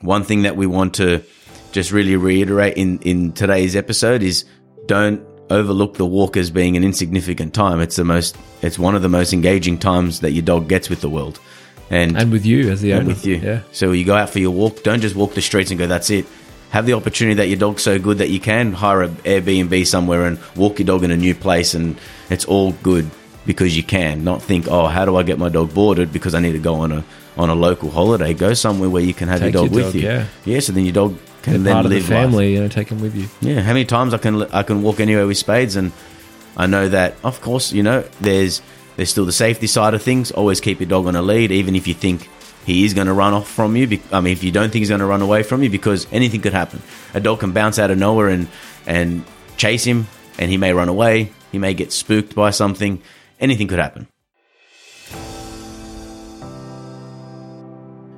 one thing that we want to just really reiterate in, in today's episode is don't overlook the walk as being an insignificant time. It's the most, it's one of the most engaging times that your dog gets with the world. And, And with you as the owner. and with you. Yeah. So you go out for your walk. Don't just walk the streets and go, that's it. Have the opportunity that your dog's so good that you can hire an Airbnb somewhere and walk your dog in a new place, and it's all good because you can. Not think, oh, how do I get my dog boarded because I need to go on a on a local holiday. Go somewhere where you can have Take your dog your with dog, you. yeah. yeah. So then your dog can They're then part of the live life. family, you know, take them with you. Yeah, how many times I can I can walk anywhere with spades, and I know that of course you know there's there's still the safety side of things. Always keep your dog on a lead, even if you think he is going to run off from you. I mean, if you don't think he's going to run away from you, because anything could happen. A dog can bounce out of nowhere and and chase him, and he may run away. He may get spooked by something. Anything could happen.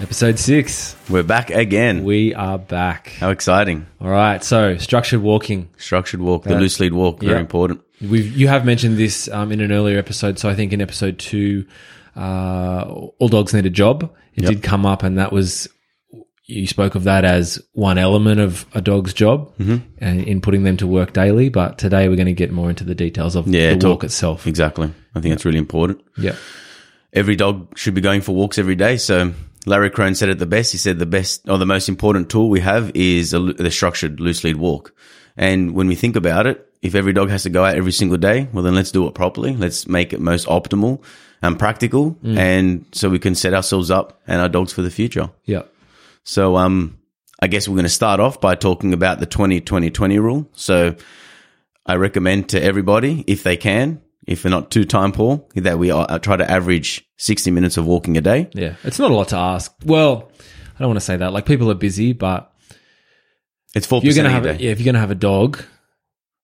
Episode six. We're back again. We are back. How exciting. All right. So structured walking. Structured walk, the loose lead walk, very Yeah. important. We've you have mentioned this um, in an earlier episode. So I think in episode two, uh, all dogs need a job. It Yep. did come up, and that was you spoke of that as one element of a dog's job Mm-hmm. and in putting them to work daily. But today we're going to get more into the details of Yeah, the talk- walk itself. Exactly. I think that's really important. Yeah. Every dog should be going for walks every day. So Larry Krohn said it the best. He said the best or the most important tool we have is a, the structured loose lead walk. And when we think about it, if every dog has to go out every single day, well, then let's do it properly. Let's make it most optimal and practical. And so we can set ourselves up and our dogs for the future. Yeah. So, um, I guess we're going to start off by talking about the 20 20 20 rule. So, I recommend to everybody, if they can, if we're not too time poor, that we uh, try to average 60 minutes of walking a day. Yeah. It's not a lot to ask. Well, I don't want to say that. Like people are busy, but It's 4% if you're going to have day. yeah, if you're going to have a dog,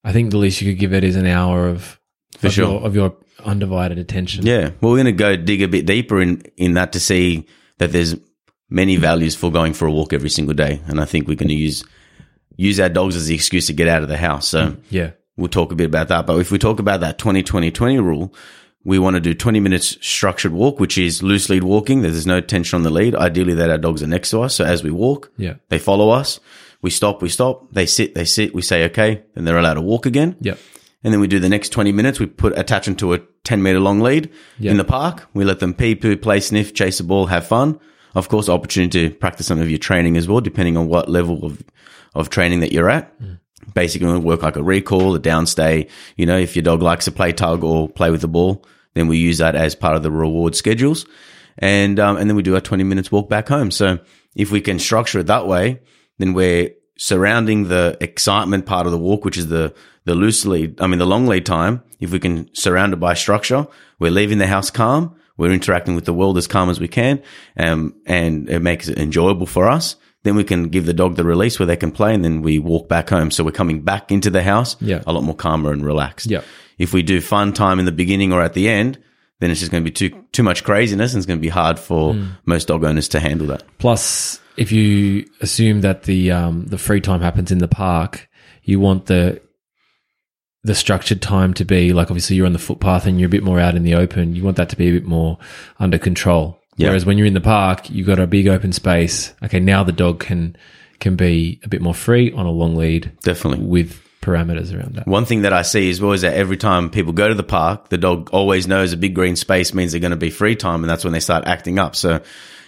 I think the least you could give it is an hour of For of sure. your, of your undivided attention. Yeah. Well, we're going to go dig a bit deeper in, in that to see that there's many values for going for a walk every single day. And I think we're going to use, use our dogs as the excuse to get out of the house. So, Yeah. We'll talk a bit about that. But if we talk about that 20 20 20 rule, we want to do 20 minutes structured walk, which is loose lead walking. There's no tension on the lead. Ideally, that our dogs are next to us. So as we walk, Yeah. they follow us. We stop, we stop. They sit, they sit. We say, okay. Then they're allowed to walk again. Yep. And then we do the next 20 minutes. We put attach them to a 10 meter long lead Yeah. in the park. We let them pee, poo, play, sniff, chase the ball, have fun. Of course, opportunity to practice some of your training as well, depending on what level of, of training that you're at. Mm. Basically, work like a recall, a downstay. You know, if your dog likes to play tug or play with the ball, then we use that as part of the reward schedules. And, um, and then we do our 20 minutes walk back home. So if we can structure it that way, then we're surrounding the excitement part of the walk, which is the, the loose lead, I mean, the long lead time. If we can surround it by structure, we're leaving the house calm. We're interacting with the world as calm as we can. Um, and it makes it enjoyable for us. Then we can give the dog the release where they can play and then we walk back home. So we're coming back into the house Yeah. a lot more calmer and relaxed. Yeah. If we do fun time in the beginning or at the end, then it's just going to be too, too much craziness and it's going to be hard for most dog owners to handle that. Plus, if you assume that the um, the free time happens in the park, you want the the structured time to be like obviously you're on the footpath and you're a bit more out in the open. You want that to be a bit more under control. Yeah. Whereas when you're in the park, you've got a big open space. Okay, now the dog can can be a bit more free on a long lead Definitely. with parameters around that. One thing that I see as well is that every time people go to the park, the dog always knows a big green space means they're going to be free time, and that's when they start acting up. So,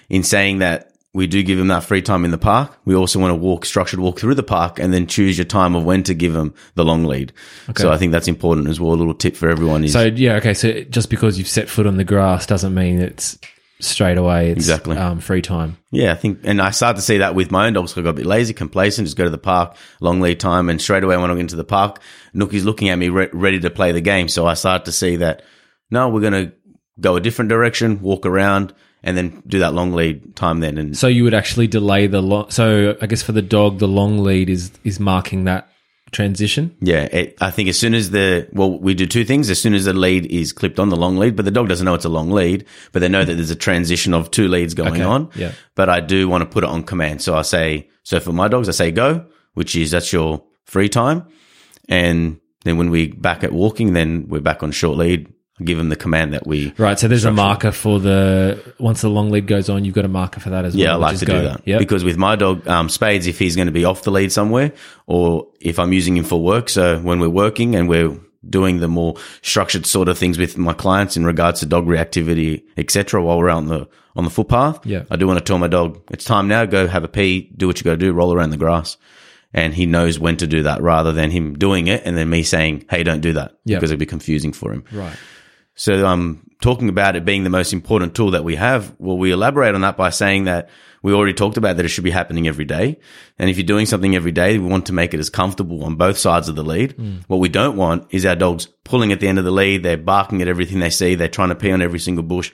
in saying that we do give them that free time in the park, we also want to walk structured walk through the park and then choose your time of when to give them the long lead. So I think that's important as well. A little tip for everyone is So yeah, okay. So just because you've set foot on the grass doesn't mean it's straight away. It's Exactly. um, free time. Yeah, I think, and I started to see that with my own dogs. I got a bit lazy, complacent, just go to the park, long lead time, and straight away when I get into the park, Nookie's looking at me re- ready to play the game. So I started to see that, no, we're going to go a different direction, walk around, and then do that long lead time then. And So you would actually delay the long. So I guess for the dog, the long lead is is marking that transition. yeah, it, I think as soon as the, well, we do two things. As soon as the lead is clipped on the long lead, but the dog doesn't know it's a long lead, but they know that there's a transition of two leads going Okay, on. yeah. But I do want to put it on command. So I say, so for my dogs, I say go, which is that's your free time. And then when we back at walking, then we're back on short lead. Give them the command that we, Right. So there's a marker for the once the long lead goes on, you've got a marker for that as well. Yeah, I like to go. do that. Yeah. Because with my dog, um, Spades, if he's going to be off the lead somewhere or if I'm using him for work. So when we're working and we're doing the more structured sort of things with my clients in regards to dog reactivity, etc. while we're out on the, on the footpath. Yeah. I do want to tell my dog, it's time now. Go have a pee, do what you got to do, roll around the grass. And he knows when to do that rather than him doing it and then me saying, Hey, don't do that Yeah. because it'd be confusing for him. right. So, um, talking about it being the most important tool that we have, well, we elaborate on that by saying that we already talked about that it should be happening every day. And if you're doing something every day, we want to make it as comfortable on both sides of the lead. What we don't want is our dogs pulling at the end of the lead. They're barking at everything they see. They're trying to pee on every single bush.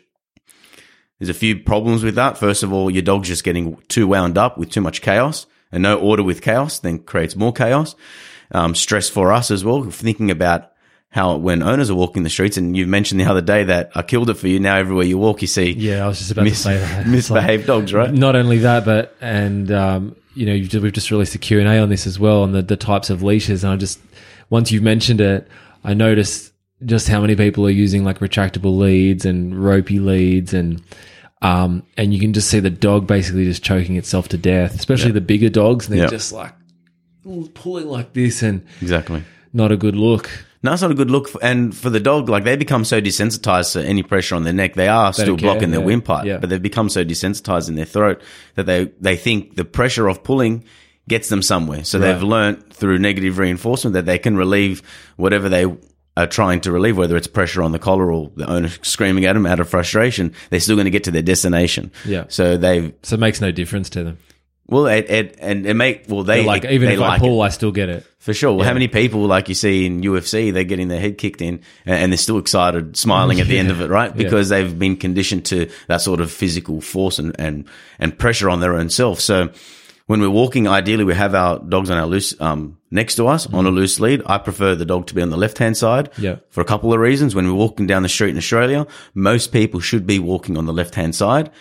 There's a few problems with that. First of all, your dog's just getting too wound up with too much chaos and no order with chaos then creates more chaos. Um, stress for us as well, thinking about how when owners are walking the streets and you've mentioned the other day that I killed it for you. Now everywhere you walk, you see Yeah, I was just about to say that. It's like- misbehaved dogs, right? Not only that, but and um, you know you've just, we've just released a Q and A on this as well on the, the types of leashes, and I just once you've mentioned it, I noticed just how many people are using like retractable leads and ropey leads and. Um, and you can just see the dog basically just choking itself to death, especially the bigger dogs. And they're Yeah. just like pulling like this and Exactly. not a good look. No, it's not a good look. For, and for the dog, like they become so desensitized to any pressure on their neck. They are still care, blocking their yeah. windpipe, Yeah. but they've become so desensitized in their throat that they, they think the pressure of pulling gets them somewhere. So Right. they've learnt through negative reinforcement that they can relieve whatever they are trying to relieve, whether it's pressure on the collar or the owner screaming at them out of frustration. They're still going to get to their destination. Yeah. So they've, So it makes no difference to them. well, it, it, and it make, well, they They're like even they if like I it. pull, I still get it. For sure. Well, how many people, like you see in UFC, they're getting their head kicked in and, they're still excited, smiling at the end of it, right? Because they've been conditioned to that sort of physical force and, and, and pressure on their own self. So when we're walking, ideally we have our dogs on our loose, um, next to us on a loose lead. I prefer the dog to be on the left hand side Yeah. for a couple of reasons. When we're walking down the street in Australia, most people should be walking on the left hand side.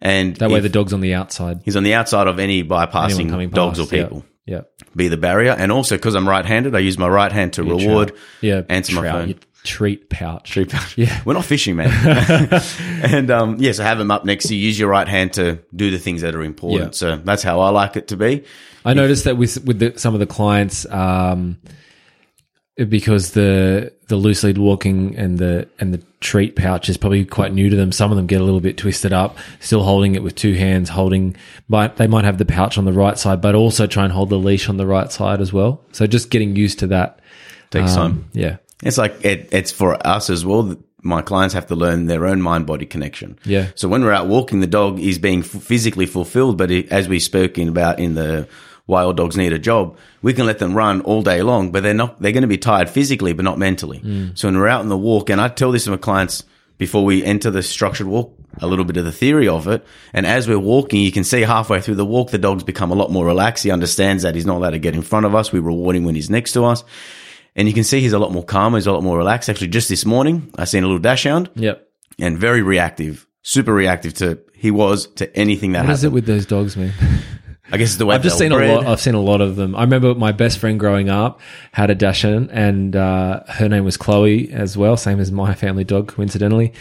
And That way, the dog's on the outside. he's on the outside of any bypassing dogs or past, yeah. people Yeah. be the barrier. And also because I'm right-handed, I use my right hand to reward, Yeah. answer my phone. your treat pouch. Treat pouch. Yeah. We're not fishing, man. and um, yeah, so have them up next to you. Use your right hand to do the things that are important. Yeah. So that's how I like it to be. I noticed that with with the, some of the clients, um, because the the loose lead walking and the and the treat pouch is probably quite new to them. Some of them get a little bit twisted up, still holding it with two hands, holding. But they might have the pouch on the right side, but also try and hold the leash on the right side as well. So just getting used to that Takes time. Um, Yeah, It's like it, it's for us as well. My clients have to learn their own mind body connection. Yeah. So when we're out walking, the dog is being f- physically fulfilled, but it, as we spoke in about in the why all dogs need a job, we can let them run all day long, but they're not. They're going to be tired physically, but not mentally. Mm. So when we're out in the walk, and I tell this to my clients before we enter the structured walk, a little bit of the theory of it. And as we're walking, you can see halfway through the walk, the dog's become a lot more relaxed. He understands that he's not allowed to get in front of us. We reward him when he's next to us. And you can see he's a lot more calmer. He's a lot more relaxed. Actually, just this morning, I seen a little Dachshund yep. and very reactive, super reactive to, he was to anything that What is happened. it with those dogs, man? I guess it's the way I've just seen a lot. I've seen a lot of them. I remember my best friend growing up had a Dachshund, and uh, her name was Chloe as well, same as my family dog, coincidentally.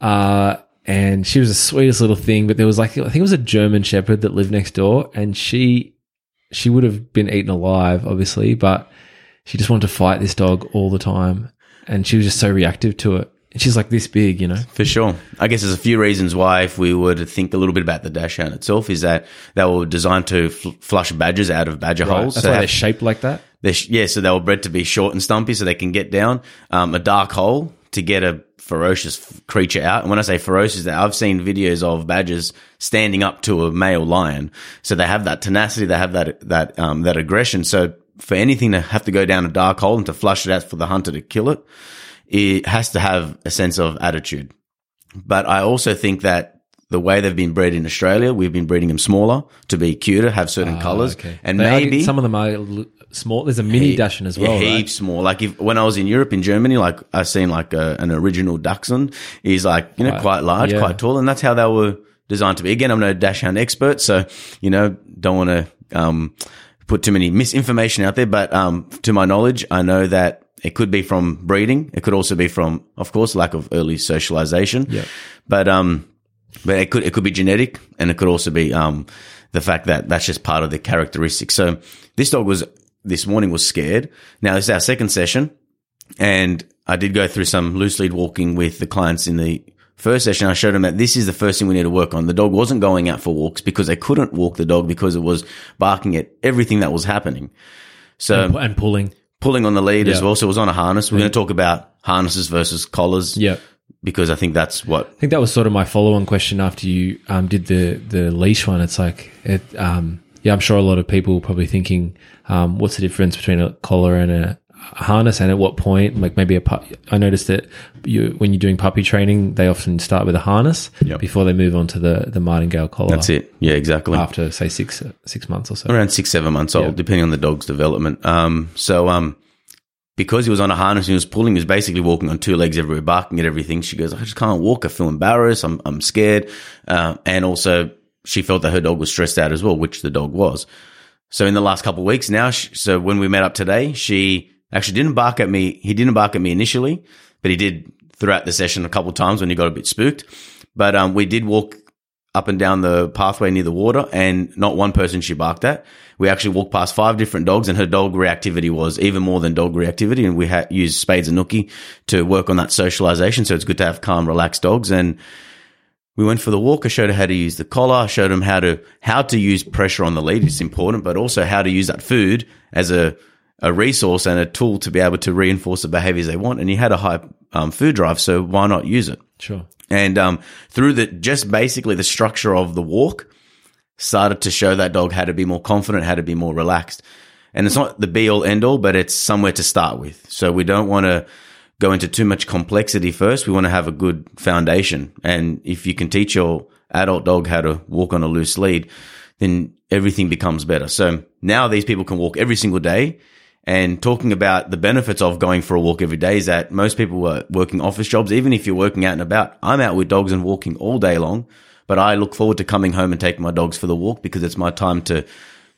Uh, and she was the sweetest little thing. But there was like I think it was a German Shepherd that lived next door, and she she would have been eaten alive, obviously, but she just wanted to fight this dog all the time, and she was just so reactive to it. She's like this big, you know. For sure. I guess there's a few reasons why, if we were to think a little bit about the dachshund itself, is that they were designed to fl- flush badgers out of badger holes. That's So why they're shaped like that. They're, sh- yeah, so they were bred to be short and stumpy so they can get down um, a dark hole to get a ferocious f- creature out. And when I say ferocious, I've seen videos of badgers standing up to a male lion. So they have that tenacity, they have that that um, that aggression. So for anything to have to go down a dark hole and to flush it out for the hunter to kill it, it has to have a sense of attitude. But I also think that the way they've been bred in Australia, we've been breeding them smaller to be cuter, have certain colors, and They are- maybe some of them are small. There's a mini Dachshund as well, yeah, right? heaps more. Like if when I was in Europe in Germany, like I seen like a, an original Dachshund is like you know Quite- quite large, yeah. quite tall, and that's how they were designed to be. Again, I'm no Dachshund expert, so you know don't want to um, put too many misinformation out there. But um, to my knowledge, I know that it could be from breeding. It could also be from, of course, lack of early socialization. Yeah. But um, but it could it could be genetic, and it could also be um the fact that that's just part of the characteristics. So this dog was this morning was scared. Now this is our second session, and I did go through some loose lead walking with the clients in the first session. I showed them that this is the first thing we need to work on. The dog wasn't going out for walks because they couldn't walk the dog because it was barking at everything that was happening. So and, and pulling. Pulling on the lead as well. So it was on a harness. We're going to talk about harnesses versus collars. Yeah. Because I think that's what I think that was sort of my follow-on question after you um, did the the leash one. It's like it. Um, yeah, I'm sure a lot of people are probably thinking, um, what's the difference between a collar and a harness, and at what point? Like maybe a. pu- I noticed that you when you're doing puppy training, they often start with a harness Yep. before they move on to the the martingale collar. that's it. Yeah, exactly. After say six six months or so. around six, seven months old, Yeah. depending on the dog's development. Um, so, um, because he was on a harness and he was pulling, he was basically walking on two legs everywhere, barking at everything. She goes, I just can't walk. I feel embarrassed. I'm, I'm scared. Uh, and also she felt that her dog was stressed out as well, which the dog was. So in the last couple of weeks now, sh so when we met up today, she actually didn't bark at me. He didn't bark at me initially, but he did throughout the session a couple of times when he got a bit spooked. But, um, we did walk up and down the pathway near the water and not one person she barked at. We actually walked past five different dogs and her dog reactivity was even more than dog reactivity. And we had used Spades and Nookie to work on that socialization. So it's good to have calm, relaxed dogs. And we went for the walk. I showed her how to use the collar. I showed him how to, how to use pressure on the lead. It's important, but also how to use that food as a, a resource and a tool to be able to reinforce the behaviors they want. And he had a high um, food drive. So why not use it? Sure. And um, through the just basically the structure of the walk, started to show that dog how to be more confident, how to be more relaxed. And it's not the be all end all, but it's somewhere to start with. So we don't want to go into too much complexity first. We want to have a good foundation. And if you can teach your adult dog how to walk on a loose lead, then everything becomes better. So now these people can walk every single day. And talking about the benefits of going for a walk every day is that most people are working office jobs. Even if you're working out and about, I'm out with dogs and walking all day long, but I look forward to coming home and taking my dogs for the walk because it's my time to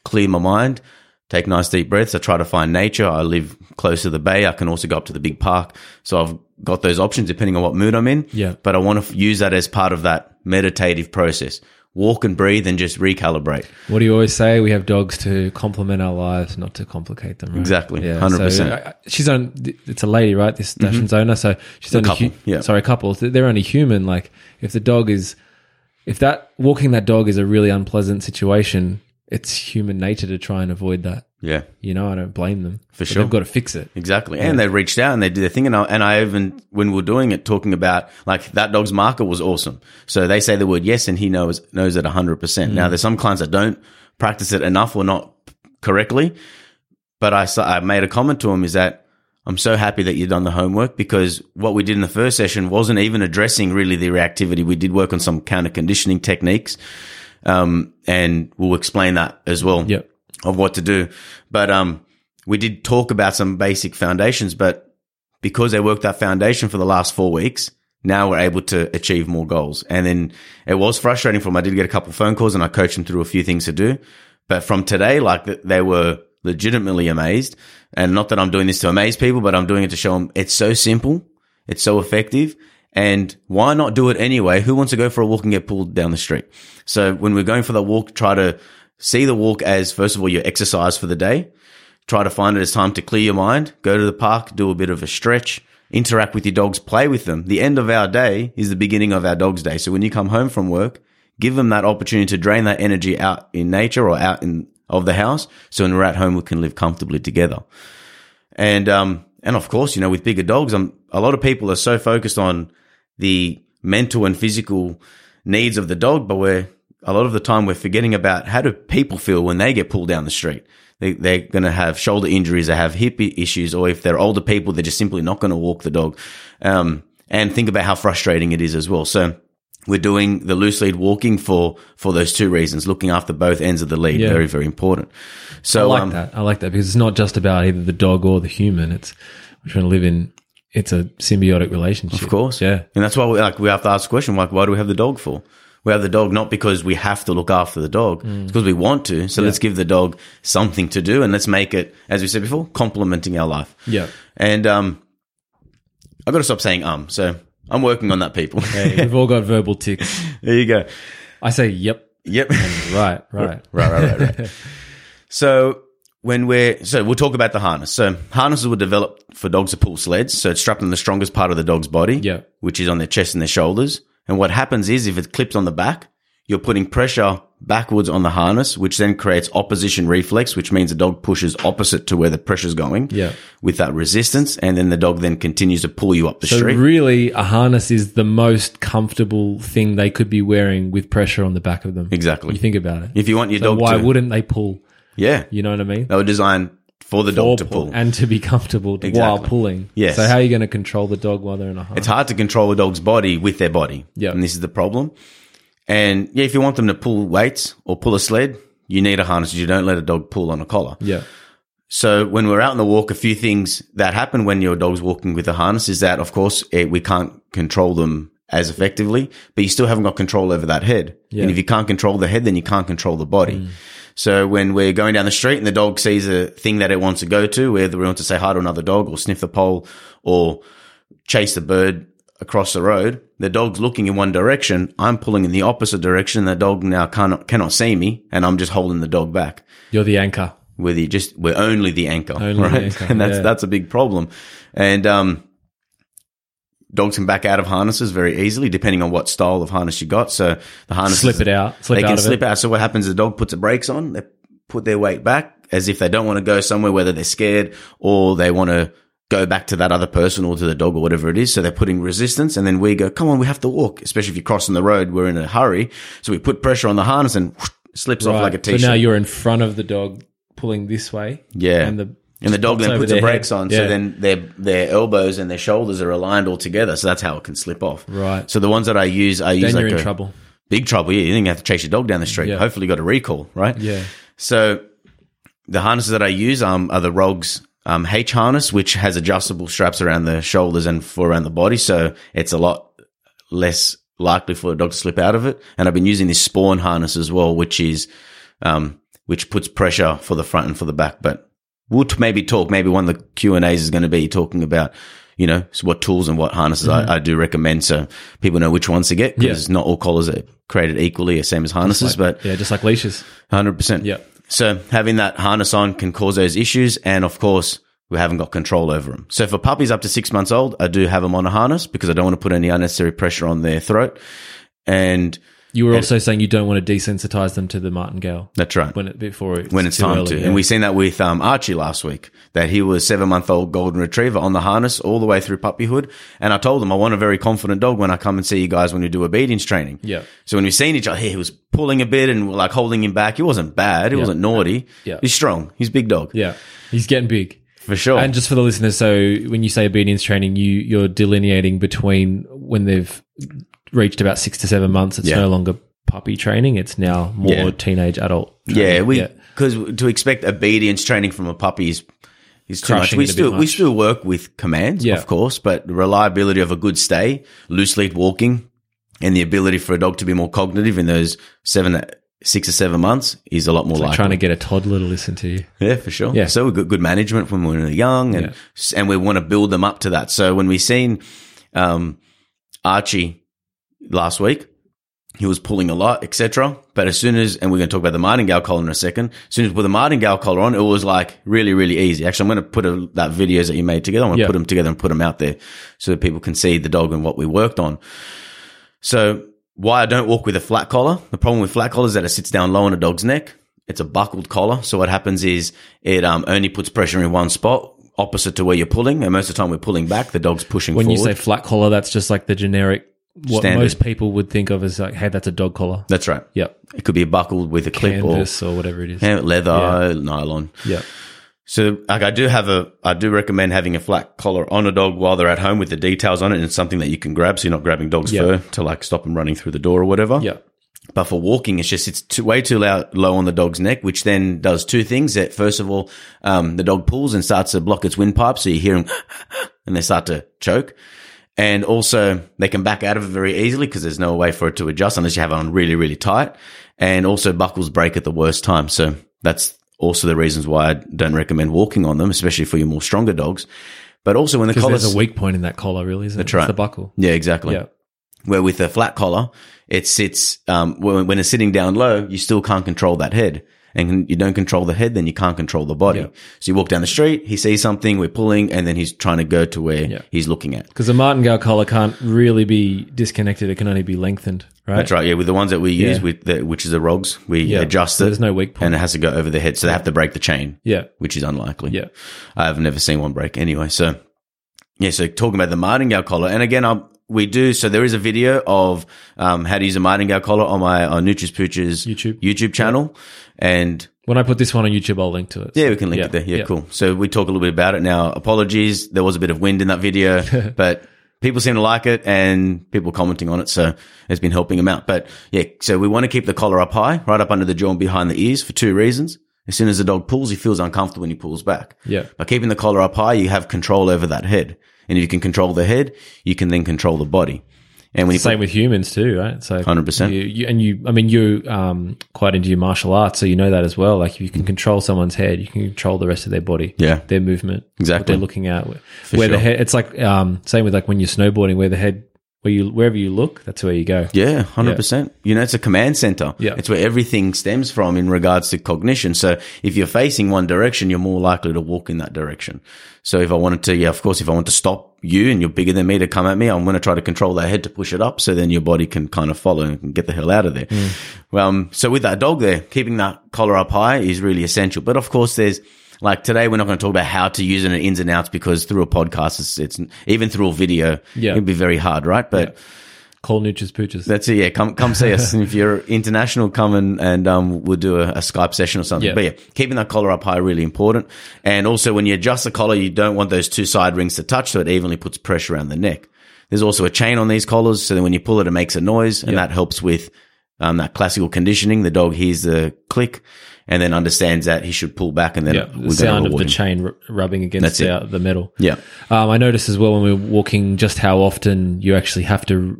clear my mind, take nice deep breaths. I try to find nature. I live close to the bay. I can also go up to the big park. So I've got those options depending on what mood I'm in. Yeah. But I want to use that as part of that meditative process. Walk and breathe and just recalibrate. What do you always say? We have dogs to complement our lives, not to complicate them. Right? Exactly. Yeah, 100%. So, uh, she's on. It's a lady, right? This Dachshund's owner. So she's only couple, hu- yeah. Sorry, a couple. They're only human. Like if the dog is, if that walking that dog is a really unpleasant situation, it's human nature to try and avoid that. Yeah. You know, I don't blame them. For sure. they've got to fix it. Exactly. And they reached out and they did their thing. And I, and I even, when we were doing it, talking about like that dog's marker was awesome. So they say the word yes and he knows, knows it 100%. Now there's some clients that don't practice it enough or not correctly. But I, I made a comment to him is that I'm so happy that you've done the homework because what we did in the first session wasn't even addressing really the reactivity. We did work on some counter conditioning techniques. Um, and we'll explain that as well Yep. Of what to do. But um, we did talk about some basic foundations, but because they worked that foundation for the last four weeks, now we're able to achieve more goals. And then it was frustrating for them. I did get a couple phone calls and I coached them through a few things to do. But from today, like they were legitimately amazed. And not that I'm doing this to amaze people, but I'm doing it to show them it's so simple. It's so effective. And why not do it anyway? Who wants to go for a walk and get pulled down the street? So when we're going for the walk, try to see the walk as first of all your exercise for the day. Try to find it as time to clear your mind. Go to the park, do a bit of a stretch, interact with your dogs, play with them. The end of our day is the beginning of our dog's day. So when you come home from work, give them that opportunity to drain that energy out in nature or out in of the house. So when we're at home, we can live comfortably together. And um, and of course, you know, with bigger dogs, um, a lot of people are so focused on the mental and physical needs of the dog, but we're a lot of the time we're forgetting about how do people feel when they get pulled down the street. They, they're going to have shoulder injuries, they have hip issues, or if they're older people, they're just simply not going to walk the dog. Um, and think about how frustrating it is as well. So we're doing the loose lead walking for for those two reasons, looking after both ends of the lead. Yeah. Very very important. So I like um, that. I like that because it's not just about either the dog or the human. It's we're trying to live in. It's a symbiotic relationship. Of course. Yeah. And that's why we, like, we have to ask the question, like, why do we have the dog for? We have the dog not because we have to look after the dog. Mm. It's because we want to. So let's give the dog something to do and let's make it, as we said before, complementing our life. Yeah. And, um, I've got to stop saying, um, so I'm working on that, people. Hey, we've all got verbal tics. there you go. I say yep. Yep. Right. Right. Right, right, right, right. so when we're so we'll talk about the harness. So harnesses were developed for dogs to pull sleds. So it's strapped on the strongest part of the dog's body, Yeah. which is on their chest and their shoulders. And what happens is if it clips on the back, you're putting pressure backwards on the harness, which then creates opposition reflex, which means the dog pushes opposite to where the pressure's going. Yeah. With that resistance, and then the dog then continues to pull you up the street. So street. really, a harness is the most comfortable thing they could be wearing with pressure on the back of them. exactly. You think about it. if you want your So dog why to, wouldn't they pull? yeah, You know what I mean? they were designed for the dog to pull. and to be comfortable while Exactly. pulling. Yes. So how are you going to control the dog while they're in a harness? It's hard to control a dog's body with their body. Yeah. And this is the problem. And yeah, if you want them to pull weights or pull a sled, you need a harness. You don't let a dog pull on a collar. yeah. So when we're out on the walk, a few things that happen when your dog's walking with a harness is that, of course, eh, we can't control them as effectively, but you still haven't got control over that head. Yeah. And if you can't control the head, then you can't control the body. So when we're going down the street and the dog sees a thing that it wants to go to, whether we want to say hi to another dog or sniff the pole or chase the bird across the road, the dog's looking in one direction. I'm pulling in the opposite direction. The dog now cannot, cannot see me and I'm just holding the dog back You're the anchor. where you just we're only the anchor, Only the right? anchor, and that's yeah. that's a big problem. And um, dogs can back out of harnesses very easily, depending on what style of harness you got. So the harness Slip it out. Slip they out can slip it. out. So what happens? Is the dog puts the brakes on. They put their weight back as if they don't want to go somewhere, whether they're scared or they want to go back to that other person or to the dog or whatever it is. So they're putting resistance, and then we go, "Come on, we have to walk." Especially if you're crossing the road, we're in a hurry, so we put pressure on the harness and whoosh, slips off like a t-shirt. So now you're in front of the dog pulling this way. Yeah. And the And the dog then puts the brakes head. on, Yeah. so then their their elbows and their shoulders are aligned all together. So that's how it can slip off. Right. So the ones that I use, I use then like you're in a trouble. big trouble. Yeah, you think you have to chase your dog down the street. Yeah. Hopefully, you got a recall, right? Yeah. So the harnesses that I use um, are the Rogz um, H harness, which has adjustable straps around the shoulders and for around the body. So it's a lot less likely for a dog to slip out of it. And I've been using this Sporn harness as well, which is um, which puts pressure for the front and for the back. But we'll t- maybe talk. Maybe one of the Q and A's is going to be talking about. You know so what tools and what harnesses I, mm-hmm. I do recommend, so people know which ones to get. Because not all collars are created equally, the same as harnesses. but Yeah, just like leashes. Hundred percent. Yeah. So having that harness on can cause those issues, and of course, we haven't got control over them. So for puppies up to six months old, I do have them on a harness because I don't want to put any unnecessary pressure on their throat. And You were also saying you don't want to desensitize them to the martingale that's right. when it before it's when it's time early, to. yeah. And we seen that with um, Archie last week, that he was seven month old golden retriever on the harness all the way through puppyhood. And I told him I want a very confident dog when I come and see you guys when we do obedience training. Yeah. So when we seen each other, he was pulling a bit and like holding him back. He wasn't bad. He wasn't naughty. Yeah. He's strong. He's a big dog. yeah, he's getting big. For sure. And just for the listeners, so when you say obedience training, you you're delineating between when they've reached about six to seven months. It's Yeah. no longer puppy training; it's now more Yeah. teenage adult. Yeah, we because to expect obedience training from a puppy is is too much. We it a bit still we still work with commands, Yeah. of course, but the reliability of a good stay, loose lead walking, and the ability for a dog to be more cognitive in those seven, six or seven months is a lot more like likely. trying to get a toddler to listen to you. Yeah, for sure. Yeah. So we've got good management when we're young and, and we want to build them up to that. So when we've seen, um, Archie last week, he was pulling a lot, etc. But as soon as, and we're going to talk about the martingale collar in a second, as soon as we put the martingale collar on, it was like really, really easy. Actually, I'm going to put a, that videos that you made together. I'm going to Yeah. put them together and put them out there so that people can see the dog and what we worked on. So why I don't walk with a flat collar? The problem with flat collar is that it sits down low on a dog's neck. It's a buckled collar. So what happens is it um, only puts pressure in one spot opposite to where you're pulling. And most of the time we're pulling back. The dog's pushing When forward. you say flat collar, that's just like the generic what Standard. most people would think of as like, hey, that's a dog collar. That's right. Yep, It could be a buckle with a clip canvas or whatever it is. leather, Yeah. nylon. Yeah, So, like, I do have a, I do recommend having a flat collar on a dog while they're at home with the details on it, and it's something that you can grab, so you're not grabbing dog's Yeah. fur to like stop them running through the door or whatever. Yeah. But for walking, it's just it's too, way too low, low on the dog's neck, which then does two things. That first of all, um, the dog pulls and starts to block its windpipe, so you hear them, and they start to choke. And also, they can back out of it very easily because there's no way for it to adjust unless you have it on really, really tight. And also, buckles break at the worst time. So that's also the reasons why I don't recommend walking on them, especially for your more stronger dogs. But also, when the collar there's a weak point in that collar, really, isn't That's it? It's the buckle. yeah, exactly Yeah. where with a flat collar, it sits, um, when, when it's sitting down low, you still can't control that head. And you don't control the head, then you can't control the body. Yeah. So you walk down the street, he sees something, we're pulling, and then he's trying to go to where Yeah. he's looking at. Because the martingale collar can't really be disconnected; it can only be lengthened, right? That's right. Yeah. With the ones that we use, Yeah. with the, which is the Rogz, we adjust So it there's no weak point. and it has to go over the head. So they have to break the chain, Yeah, which is unlikely. yeah, I've never seen one break anyway. So, yeah, so talking about the martingale collar, and again, i we do. So there is a video of um, how to use a martingale collar on my on Nutris Pooch's YouTube. YouTube channel, and When I put this one on YouTube, I'll link to it. yeah, we can link Yeah, it there. Yeah, yeah. cool. So we talk a little bit about it now. Apologies, there was a bit of wind in that video, but people seem to like it and people commenting on it, so it's been helping them out. But yeah, so we want to keep the collar up high, right up under the jaw and behind the ears for two reasons. As soon as the dog pulls, he feels uncomfortable when he pulls back. Yeah. By keeping the collar up high, you have control over that head. And if you can control the head, you can then control the body. And when you Same with humans too, right? So 100%. You, you, and you, I mean, you're um, quite into your martial arts, so you know that as well. Like, if you can control someone's head, you can control the rest of their body, Yeah. their movement, what Exactly. they're looking at, where, where the head. It's like um, same with like when you're snowboarding, where the head, where you wherever you look, that's where you go. Yeah, hundred percent. You know, it's a command center. Yeah. it's where everything stems from in regards to cognition. So if you're facing one direction, you're more likely to walk in that direction. So if I wanted to, yeah, of course, if I want to stop you and you're bigger than me to come at me, I'm going to try to control that head to push it up, so then your body can kind of follow and get the hell out of there. Um, so with that dog there, keeping that collar up high is really essential. But of course, there's like today, we're not going to talk about how to use it and ins and outs because through a podcast, it's, it's even through a video, Yeah. it'd be very hard, right? But Call Nutris Pooches. that's it. Yeah, come come see us. And if you're international, come and and um, we'll do a, a Skype session or something. Yeah. But yeah, keeping that collar up high really important. And also, when you adjust the collar, you don't want those two side rings to touch, so it evenly puts pressure around the neck. There's also a chain on these collars, so then when you pull it, it makes a noise, and that helps with um, that classical conditioning. The dog hears the click and then understands that he should pull back, and then yeah, the sound of the him. chain r- rubbing against the, the metal. Yeah. Um, I noticed as well when we we're walking just how often you actually have to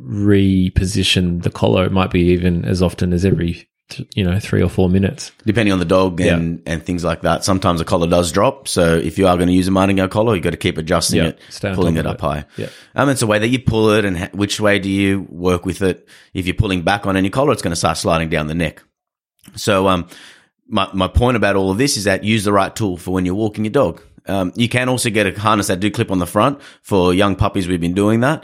reposition the collar. It might be even as often as every, you know, three or four minutes. depending on the dog and, and things like that. Sometimes the collar does drop. So if you are going to use a martingale collar, you've got to keep adjusting Yeah, it, stay pulling it up it. high. Yeah. Um, it's a way that you pull it and ha- which way do you work with it? If you're pulling back on any collar, it's going to start sliding down the neck. So, um, my, my point about all of this is that use the right tool for when you're walking your dog. Um, you can also get a harness that do clip on the front for young puppies. We've been doing that.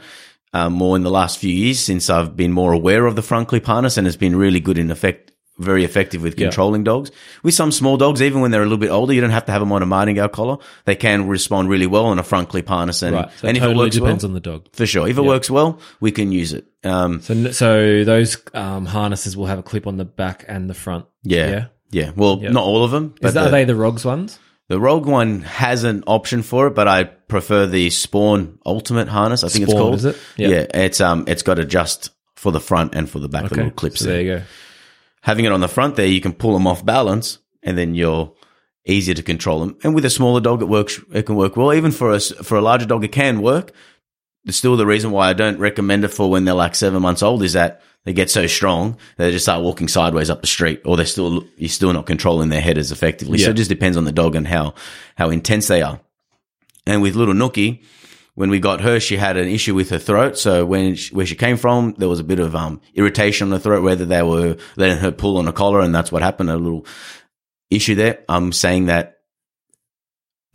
Um, more in the last few years since I've been more aware of the front clip harness and it's been really good in effect, very effective with controlling dogs. With some small dogs, even when they're a little bit older, you don't have to have them on a martingale collar. They can respond really well on a front clip harness. And, Right. So and it if it totally works depends well, on the dog. for sure. If it works well, we can use it. Um, So, so those um, harnesses will have a clip on the back and the front. yeah. Yeah. Yeah. Well, not all of them, but Is that, the- are they the Rogz ones? The Rogue one has an option for it, but I prefer the Sporn Ultimate harness. I think it's Sporn, called. is it? Yeah. Yeah. it's um, it's got adjust for the front and for the back. The little clips So there. there you go. Having it on the front there, you can pull them off balance, and then you're easier to control them. And with a smaller dog, it works. It can work well. Even for a s- for a larger dog, it can work. Still the reason why I don't recommend it for when they're like seven months old is that they get so strong they just start walking sideways up the street, or they're still you're still not controlling their head as effectively. So it just depends on the dog and how how intense they are. And with little Nookie, when we got her, she had an issue with her throat. So when she, where she came from, there was a bit of um, irritation on the throat, whether they were letting her pull on a collar, and that's what happened. A little issue there. I'm saying that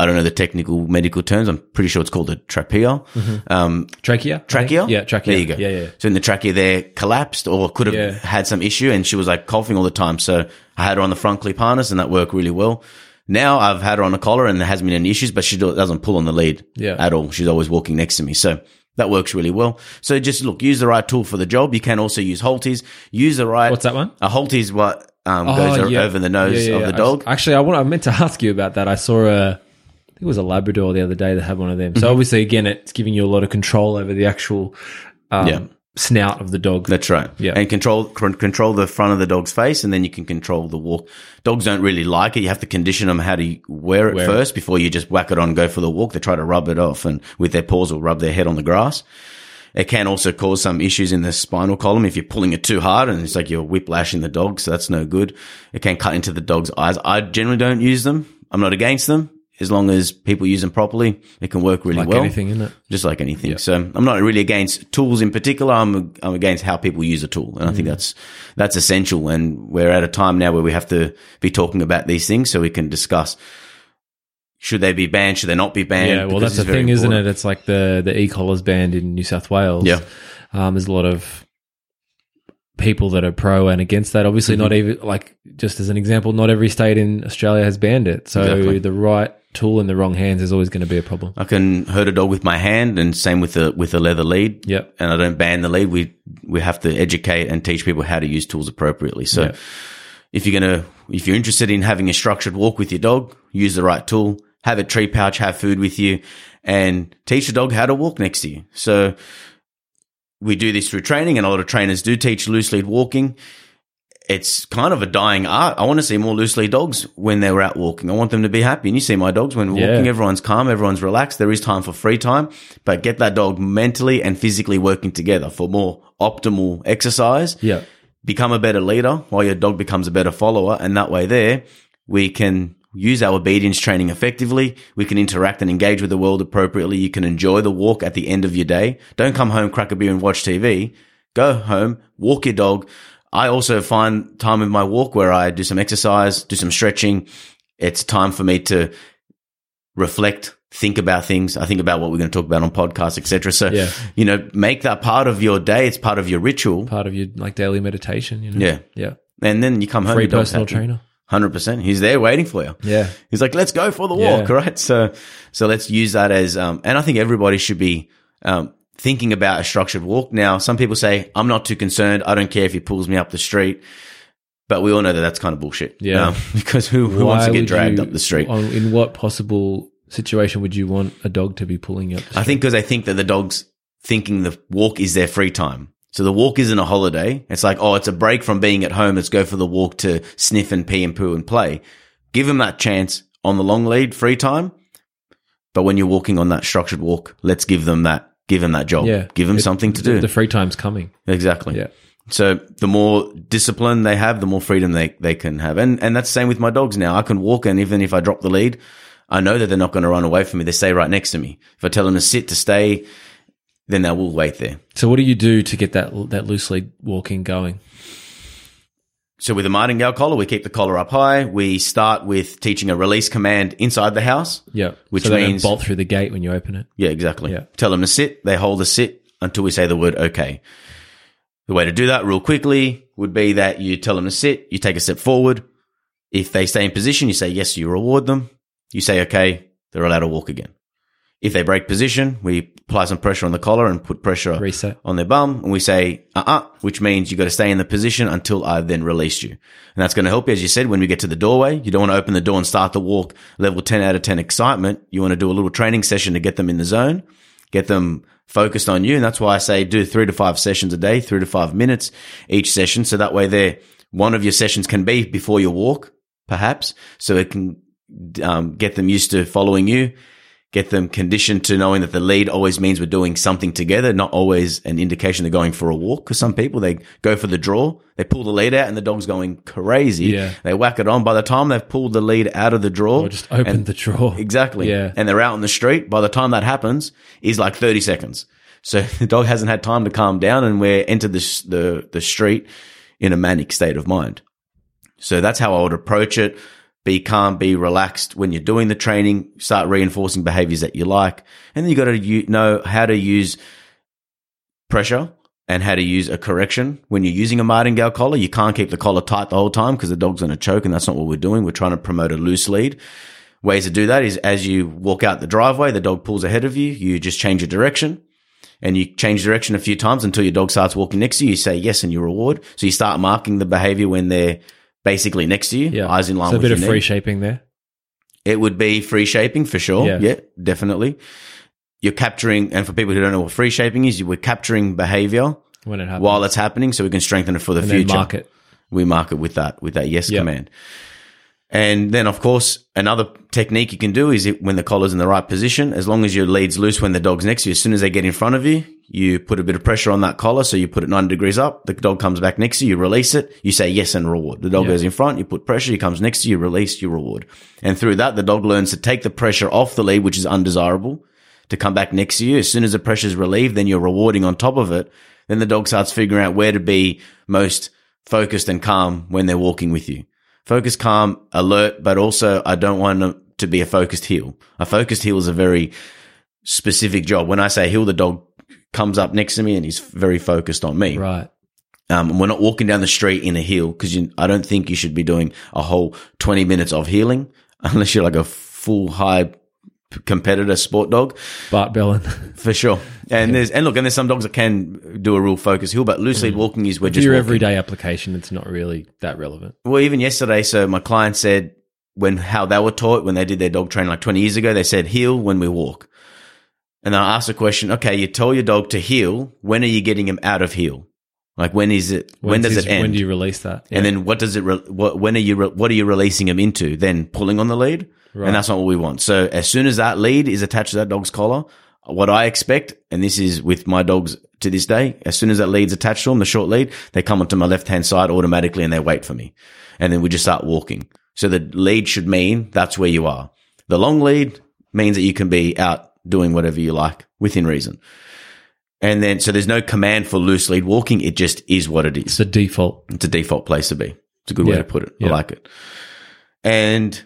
I don't know the technical medical terms. I'm pretty sure it's called a trachea. Um, Trachea? Trachea. Yeah, trachea. There you go. Yeah, yeah. So in the trachea there collapsed or could have Yeah. had some issue, and she was like coughing all the time. So I had her on the front clip harness, and that worked really well. Now I've had her on a collar, and there hasn't been any issues, but she doesn't pull on the lead Yeah. at all. She's always walking next to me. So that works really well. So just look, use the right tool for the job. You can also use Haltis. Use the right. What's that one? A Halti is what um, goes yeah. over the nose Yeah, yeah, of the dog. Actually, I want. I meant to ask you about that. I saw a it was a Labrador the other day that had one of them. Mm-hmm. So obviously, again, it's giving you a lot of control over the actual um, Yeah. snout of the dog. That's right. Yeah. And control con- control the front of the dog's face, and then you can control the walk. Dogs don't really like it. You have to condition them how to wear it Wear it. first before you just whack it on and go for the walk. They try to rub it off, and with their paws will rub their head on the grass. It can also cause some issues in the spinal column if you're pulling it too hard, and it's like you're whiplashing the dog, so that's no good. It can cut into the dog's eyes. I generally don't use them. I'm not against them. As long as people use them properly, it can work really like well anything in it. just like anything. So I'm not really against tools in particular. I'm I'm against how people use a tool, and I Mm. think that's that's essential. And we're at a time now where we have to be talking about these things so we can discuss. Should they be banned? Should they not be banned? Yeah, well, Because that's the thing, isn't it? It's like the the e-collars banned in New South Wales. Yeah. um, there's a lot of people that are pro and against that. Obviously, not Mm-hmm. even like just as an example, not every state in Australia has banned it. So Exactly. the right tool in the wrong hands is always going to be a problem. I can hurt a dog with my hand, and same with the with a leather lead. Yep. and I don't ban the lead. We we have to educate and teach people how to use tools appropriately. So, Yeah. if you're gonna if you're interested in having a structured walk with your dog, use the right tool. Have a tree pouch, have food with you, and teach the dog how to walk next to you. So, we do this through training, and a lot of trainers do teach loose lead walking. It's kind of a dying art. I want to see more loose lead dogs when they're out walking. I want them to be happy. And you see my dogs when Yeah. walking, everyone's calm, everyone's relaxed. There is time for free time, but get that dog mentally and physically working together for more optimal exercise. Yeah. Become a better leader while your dog becomes a better follower. And that way there, we can use our obedience training effectively. We can interact and engage with the world appropriately. You can enjoy the walk at the end of your day. Don't come home, crack a beer and watch TV. Go home, walk your dog. I also find time in my walk where I do some exercise, do some stretching. It's time for me to reflect, think about things. I think about what we're going to talk about on podcasts, etc. So, Yeah. you know, make that part of your day. It's part of your ritual. Part of your like daily meditation. You know? Yeah. Yeah. And then you come home. Free your personal trainer. Hundred percent. He's there waiting for you. Yeah. He's like, let's go for the Yeah. walk, right? So, so let's use that as, um, and I think everybody should be, um, thinking about a structured walk. Now, some people say, I'm not too concerned. I don't care if he pulls me up the street. But we all know that that's kind of bullshit. Yeah. Um, because who, who wants to get dragged you- up the street? on- In what possible situation would you want a dog to be pulling you up? The I think because they think that the dog's thinking the walk is their free time. So the walk isn't a holiday. It's like, oh, it's a break from being at home. Let's go for the walk to sniff and pee and poo and play. Give them that chance on the long lead, free time. But when you're walking on that structured walk, let's give them that, give them that job. Yeah. Give them It- something to do. The free time's coming. exactly. Yeah. So the more discipline they have, the more freedom they, they can have. And, and that's the same with my dogs now. I can walk and even if I drop the lead, I know that they're not going to run away from me. They stay right next to me. If I tell them to sit, to stay, then they will wait there. So what do you do to get that that loose lead walking going? So with a martingale collar, we keep the collar up high. We start with teaching a release command inside the house. Yeah. Which so they means- don't bolt through the gate when you open it. Yeah, exactly. Yeah. Tell them to sit. They hold a sit until we say the word okay. The way to do that real quickly would be that you tell them to sit. You take a step forward. If they stay in position, you say yes, you reward them. You say okay, they're allowed to walk again. If they break position, we apply some pressure on the collar and put pressure Reset. on their bum and we say uh-uh, which means you got to stay in the position until I've then released you. And that's going to help you, as you said, when we get to the doorway. You don't want to open the door and start the walk level 10 out of 10 excitement. You want to do a little training session to get them in the zone, get them focused on you. And that's why I say do three to five sessions a day, three to five minutes each session. So that way there, one of your sessions can be before your walk, perhaps. So it can um, get them used to following you get them conditioned to knowing that the lead always means we're doing something together, not always an indication they're going for a walk. Because some people, they go for the draw, they pull the lead out and the dog's going crazy. Yeah. They whack it on. By the time they've pulled the lead out of the draw, Or just opened and- the draw. Exactly. Yeah. And they're out on the street. By the time that happens, is like 30 seconds. So the dog hasn't had time to calm down and we're entered the, the, the street in a manic state of mind. So that's how I would approach it. Be calm, be relaxed when you're doing the training, start reinforcing behaviors that you like. And then you got to u- know how to use pressure and how to use a correction. When you're using a martingale collar, you can't keep the collar tight the whole time because the dog's going to choke and that's not what we're doing. We're trying to promote a loose lead. Ways to do that is as you walk out the driveway, the dog pulls ahead of you, you just change your direction and you change direction a few times until your dog starts walking next to you. You say yes and you reward. So you start marking the behavior when they're basically next to you, Yeah. eyes in line so a bit of free shaping there. It would be free shaping for sure. Yeah. Yeah, definitely. You're capturing, and for people who don't know what free shaping is, we're capturing behavior when it happens. while it's happening so we can strengthen it for the and future. mark it. We mark it with that, with that yes Yep. command. And then, of course, another technique you can do is it, when the collar's in the right position, as long as your lead's loose when the dog's next to you, as soon as they get in front of you, you put a bit of pressure on that collar. So you put it 90 degrees up. The dog comes back next to you, you release it. You say yes and reward. The dog Yeah. goes in front. You put pressure. He comes next to you, release, you reward. And through that, the dog learns to take the pressure off the lead, which is undesirable, to come back next to you. As soon as the pressure is relieved, then you're rewarding on top of it. Then the dog starts figuring out where to be most focused and calm when they're walking with you. Focus, calm, alert, but also I don't want them to be a focused heel. A focused heel is a very specific job. When I say heel, the dog comes up next to me and he's very focused on me. Right. Um, and we're not walking down the street in a heel because I don't think you should be doing a whole 20 minutes of heeling unless you're like a full high competitor sport dog Bart Bellon. for sure. And there's, and look, and there's some dogs that can do a real focus heel, but loose lead walking is we're just your walking. everyday application, it's not really that relevant. Well, even yesterday, so my client said when how they were taught when they did their dog training like 20 years ago, they said heel when we walk. And I ask the question, okay, you tell your dog to heel. When are you getting him out of heel? Like when is it? when When's does his- it end? When do you release that? Yeah. And then what does it? Re- what when are you? Re- what are you releasing him into? Then pulling on the lead, Right. and that's not what we want. So as soon as that lead is attached to that dog's collar, what I expect, and this is with my dogs to this day, as soon as that lead's attached to them, the short lead, they come onto my left hand side automatically and they wait for me, and then we just start walking. So the lead should mean that's where you are. The long lead means that you can be out doing whatever you like within reason. And then, so there's no command for loose lead walking. It just is what it is it's the default. it's a default place to be. It's a good way to put it. Yeah. I like it. And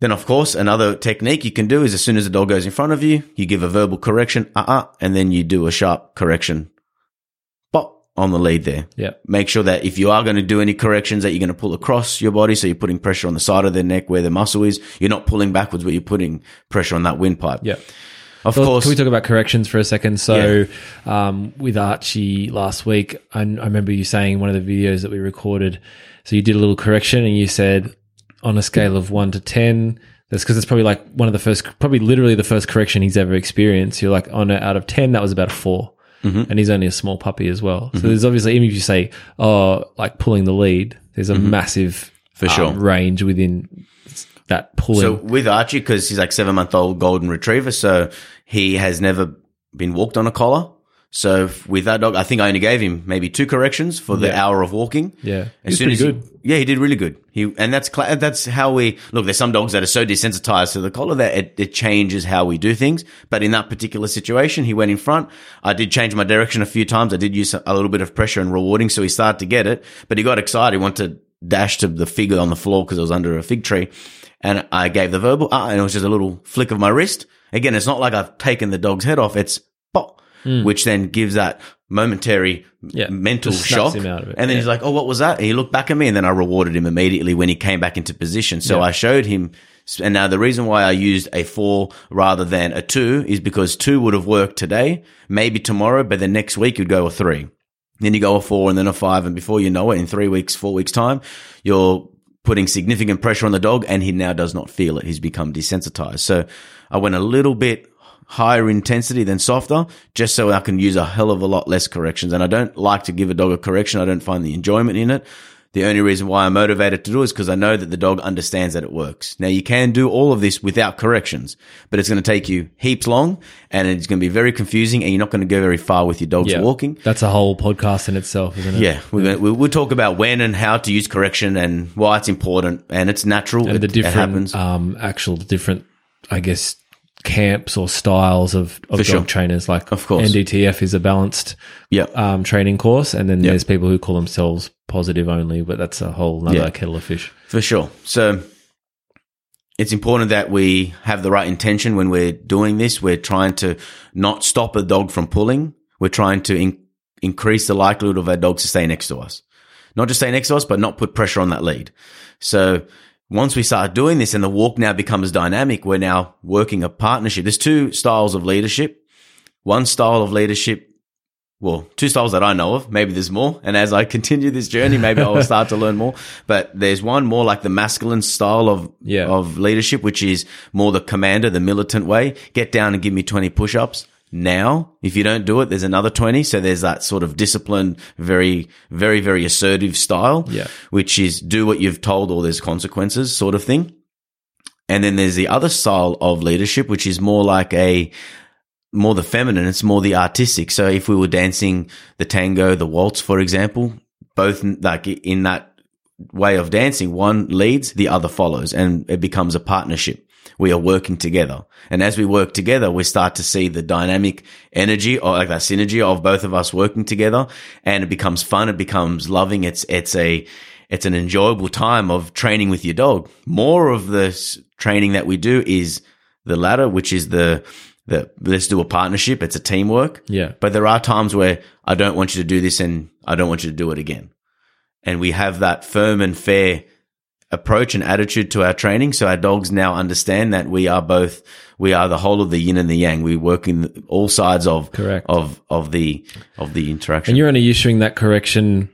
then, of course, another technique you can do is as soon as the dog goes in front of you, you give a verbal correction, uh uh and then you do a sharp correction, bop, on the lead there. Yeah. Make sure that if you are going to do any corrections, that you're going to pull across your body. So you're putting pressure on the side of their neck where the muscle is. You're not pulling backwards, but you're putting pressure on that windpipe. Yeah. Of Well, course. Can we talk about corrections for a second? So, um, with Archie last week, I, I remember you saying in one of the videos that we recorded, so you did a little correction and you said on a scale of one to 10, that's because it's probably like one of the first, probably literally the first correction he's ever experienced. You're like, on a, out of 10, that was about a 4 Mm-hmm. And he's only a small puppy as well. So there's obviously, even if you say, oh, like pulling the lead, there's a massive Mm-hmm. For sure. um, range within that pulling. So with Archie, because he's like seven month old golden retriever, so he has never been walked on a collar. So with that dog, I think I only gave him maybe two corrections for the Yeah. hour of walking. yeah. As He's soon pretty as he- good. yeah, he did really good. He and that's cla- that's how we look. There's some dogs that are so desensitized to the collar that it, it changes how we do things. But in that particular situation, he went in front. I did change my direction a few times. I did use a little bit of pressure and rewarding, so he started to get it. But he got excited. He wanted to dash to the figure on the floor because it was under a fig tree, and I gave the verbal. Ah, and it was just a little flick of my wrist. Again, it's not like I've taken the dog's head off. It's pop. Which then gives that momentary Yeah, mental shock. him out of it. And then Yeah. he's like, "Oh, what was that?" And he looked back at me, and then I rewarded him immediately when he came back into position. So Yeah. I showed him. And now the reason why I used a four rather than a two is because two would have worked today, maybe tomorrow, but then next week you'd go a three. Then you go a four and then a five, and before you know it, in three weeks, four weeks time, you're putting significant pressure on the dog, and he now does not feel it. He's become desensitized. So I went a little bit higher intensity than softer, just so I can use a hell of a lot less corrections. And I don't like to give a dog a correction. I don't find the enjoyment in it. The only reason why I'm motivated to do it is because I know that the dog understands that it works. Now you can do all of this without corrections, but it's going to take you heaps long and it's going to be very confusing and you're not going to go very far with your dogs Yeah. walking. That's a whole podcast in itself, isn't it? Yeah, we're gonna, we'll, we'll talk about when and how to use correction and why it's important and it's natural. and it, the it different happens. um actual different i guess camps or styles of, of For dog sure. trainers like Of course. ndtf is a balanced yeah. um, training course and then Yeah. there's people who call themselves positive only but that's a whole other Yeah. kettle of fish For sure. So it's important that we have the right intention when we're doing this. We're trying to not stop a dog from pulling. We're trying to in- increase the likelihood of our dogs to stay next to us. Not just stay next to us, but not put pressure on that lead. So once we start doing this and the walk now becomes dynamic, we're now working a partnership. There's two styles of leadership. One style of leadership well, two styles that I know of. Maybe there's more. And as I continue this journey, maybe I'll start to learn more. But there's one more like the masculine style of, Yeah. of leadership, which is more the commander, the militant way. Get down and give me 20 push-ups. Now, if you don't do it, there's another 20. So there's that sort of disciplined, very, very, very assertive style, Yeah. which is do what you've told or there's consequences sort of thing. And then there's the other style of leadership, which is more like a, more the feminine. It's more the artistic. So if we were dancing the tango, the waltz, for example, both like in that way of dancing, one leads, the other follows and it becomes a partnership. We are working together. And as we work together, we start to see the dynamic energy or like that synergy of both of us working together and it becomes fun. It becomes loving. It's, it's a, it's an enjoyable time of training with your dog. More of the training that we do is the latter, which is the, the, let's do a partnership. It's a teamwork. Yeah. But there are times where I don't want you to do this and I don't want you to do it again. And we have that firm and fair approach and attitude to our training. So our dogs now understand that we are both, we are the whole of the yin and the yang. We work in all sides of, Correct. of, of the, of the interaction. And you're only issuing that correction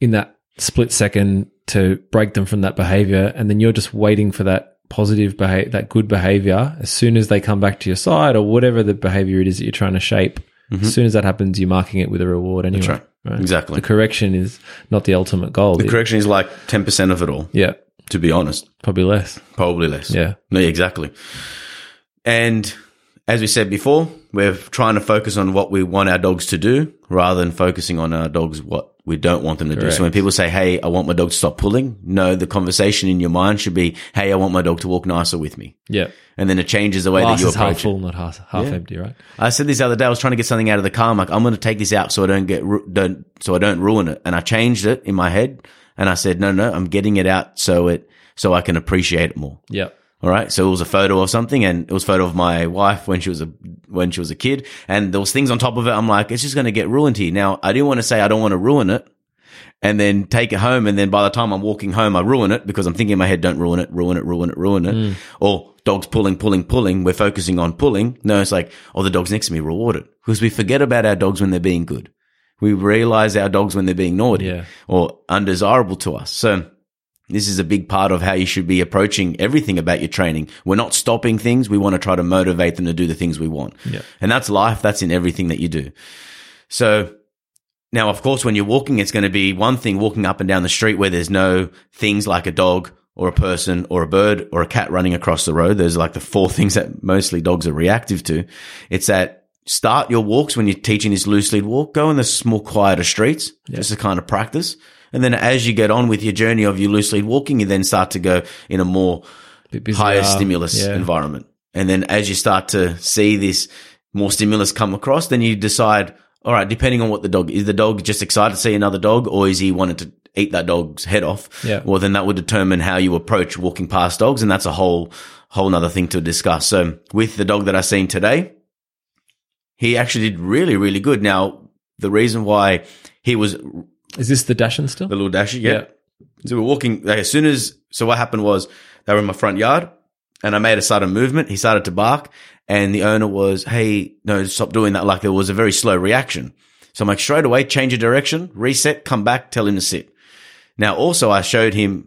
in that split second to break them from that behavior. And then you're just waiting for that positive behavior, that good behavior. As soon as they come back to your side or whatever the behavior it is that you're trying to shape, as soon as that happens, you're marking it with a reward anyway. Mm-hmm. right. Exactly. The correction is not the ultimate goal. the correction is like 10% of it all, yeah. to be honest. Probably less. Probably less. Yeah. No, exactly. And as we said before, we're trying to focus on what we want our dogs to do rather than focusing on our dogs what we don't want them to do. So when people say, Hey, I want my dog to stop pulling, no, the conversation in your mind should be, Hey, I want my dog to walk nicer with me. Yeah. And then it changes the way Glass that you is half approach it. full, not half, half Yeah. empty, right? I said this the other day. I was trying to get something out of the car. I'm like, I'm going to take this out so I don't get ru- don't so I don't ruin it. And I changed it in my head, and I said, no, no, I'm getting it out so it so I can appreciate it more. Yeah. All right. So it was a photo of something, and it was a photo of my wife when she was a when she was a kid, and there was things on top of it. I'm like, it's just going to get ruined here. Now, I didn't want to say I don't want to ruin it, and then take it home, and then by the time I'm walking home, I ruin it because I'm thinking in my head, don't ruin it, ruin it, ruin it, ruin it, hmm. or dogs pulling, pulling, pulling. We're focusing on pulling. No, it's like, oh, the dog's next to me, reward it because we forget about our dogs when they're being good. We realize our dogs when they're being naughty Yeah. or undesirable to us. So this is a big part of how you should be approaching everything about your training. We're not stopping things. We want to try to motivate them to do the things we want. Yeah. And that's life. That's in everything that you do. So now, of course, when you're walking, it's going to be one thing walking up and down the street where there's no things like a dog or a person or a bird or a cat running across the road. There's like the four things that mostly dogs are reactive to. It's that start your walks when you're teaching this loose lead walk, go in the small, quieter streets, just to kind of practice. And then as you get on with your journey of your loose lead walking, you then start to go in a more higher stimulus Yeah. environment. And then as you start to see this more stimulus come across, then you decide, all right, depending on what the dog is, the dog just excited to see another dog or is he wanting to eat that dog's head off? Yeah. Well, then that would determine how you approach walking past dogs. And that's a whole, whole nother thing to discuss. So with the dog that I seen today, he actually did really, really good. Now, the reason why he was Is this the Dachshund still? the little dasher, yeah. Yeah. So we're walking. Like, as soon as so, what happened was they were in my front yard, and I made a sudden movement. He started to bark, and the owner was, "Hey, no, stop doing that!" Like there was a very slow reaction. So I'm like, straight away, change your direction, reset, come back, tell him to sit. Now, also, I showed him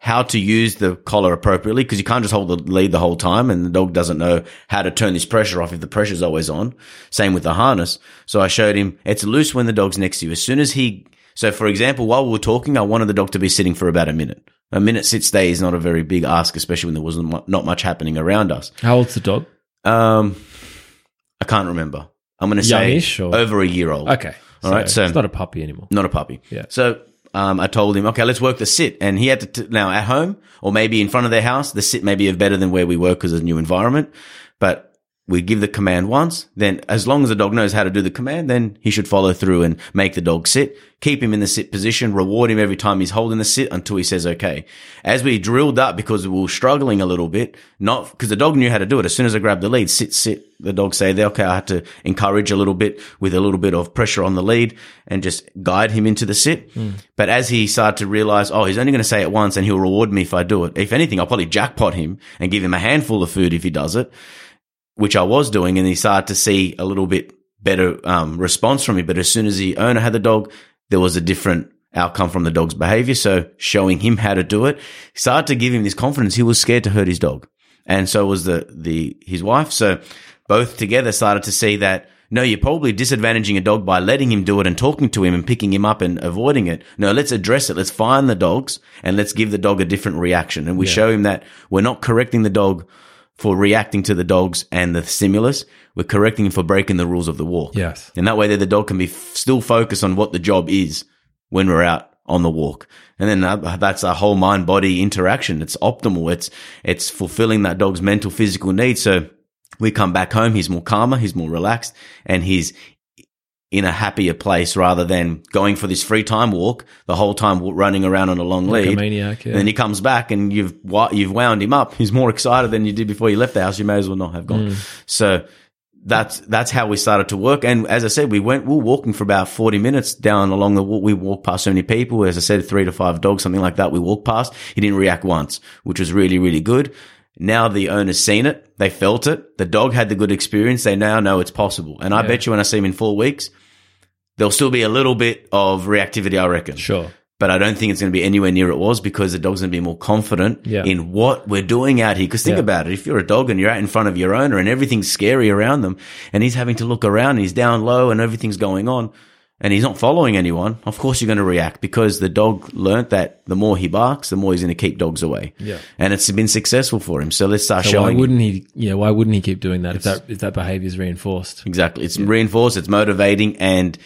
how to use the collar appropriately because you can't just hold the lead the whole time and the dog doesn't know how to turn this pressure off if the pressure's always on. Same with the harness. So I showed him it's loose when the dog's next to you. As soon as he, so for example, while we were talking, I wanted the dog to be sitting for about a minute. A minute sit stay is not a very big ask, especially when there wasn't not much happening around us. How old's the dog? Um, I can't remember. I'm going to say or- over a year old. Okay. All right, so- it's not a puppy anymore. Not a puppy. Yeah. So um, I told him, okay, let's work the sit. And he had to, t- now at home or maybe in front of their house, the sit may be better than where we work because it's a new environment. But we give the command once, then as long as the dog knows how to do the command, then he should follow through and make the dog sit, keep him in the sit position, reward him every time he's holding the sit until he says okay. As we drilled that because we were struggling a little bit, not because the dog knew how to do it. As soon as I grabbed the lead, sit, sit, the dog say there, okay, I had to encourage a little bit with a little bit of pressure on the lead and just guide him into the sit. Hmm. But as he started to realize, oh, he's only going to say it once and he'll reward me if I do it. If anything, I'll probably jackpot him and give him a handful of food if he does it which I was doing, and he started to see a little bit better um, response from me. But as soon as the owner had the dog, there was a different outcome from the dog's behavior. So showing him how to do it started to give him this confidence. He was scared to hurt his dog. And so was the, the, his wife. So both together started to see that no, you're probably disadvantaging a dog by letting him do it and talking to him and picking him up and avoiding it. No, let's address it. Let's find the dogs and let's give the dog a different reaction. And we show him that we're not correcting the dog for reacting to the dogs and the stimulus. We're correcting him for breaking the rules of the walk. Yes. And that way the dog can be f- still focused on what the job is when we're out on the walk. And then that, that's a whole mind body interaction. It's optimal. It's, it's fulfilling that dog's mental, physical needs. So we come back home. He's more calmer. He's more relaxed and he's in a happier place rather than going for this free time walk the whole time running around on a long Like a lead. maniac, yeah. And then he comes back and you've you've wound him up. He's more excited than you did before you left the house. You may as well not have gone. Hmm. So that's that's how we started to work. And as I said, we went we were walking for about forty minutes down along the walk. We walked past so many people. As I said, three to five dogs, something like that. We walked past. He didn't react once, which was really really good. Now the owner's seen it. They felt it. The dog had the good experience. They now know it's possible. And I bet you when I see him in four weeks, there'll still be a little bit of reactivity, I reckon Sure. but I don't think it's going to be anywhere near it was because the dog's going to be more confident Yeah. in what we're doing out here. Because think Yeah. about it. If you're a dog and you're out in front of your owner and everything's scary around them and he's having to look around and he's down low and everything's going on and he's not following anyone, of course you're going to react because the dog learnt that the more he barks, the more he's going to keep dogs away. Yeah. And it's been successful for him. So let's start So why wouldn't he? Yeah, why wouldn't he keep doing that if that if that behavior is reinforced? Exactly. It's reinforced. It's motivating and,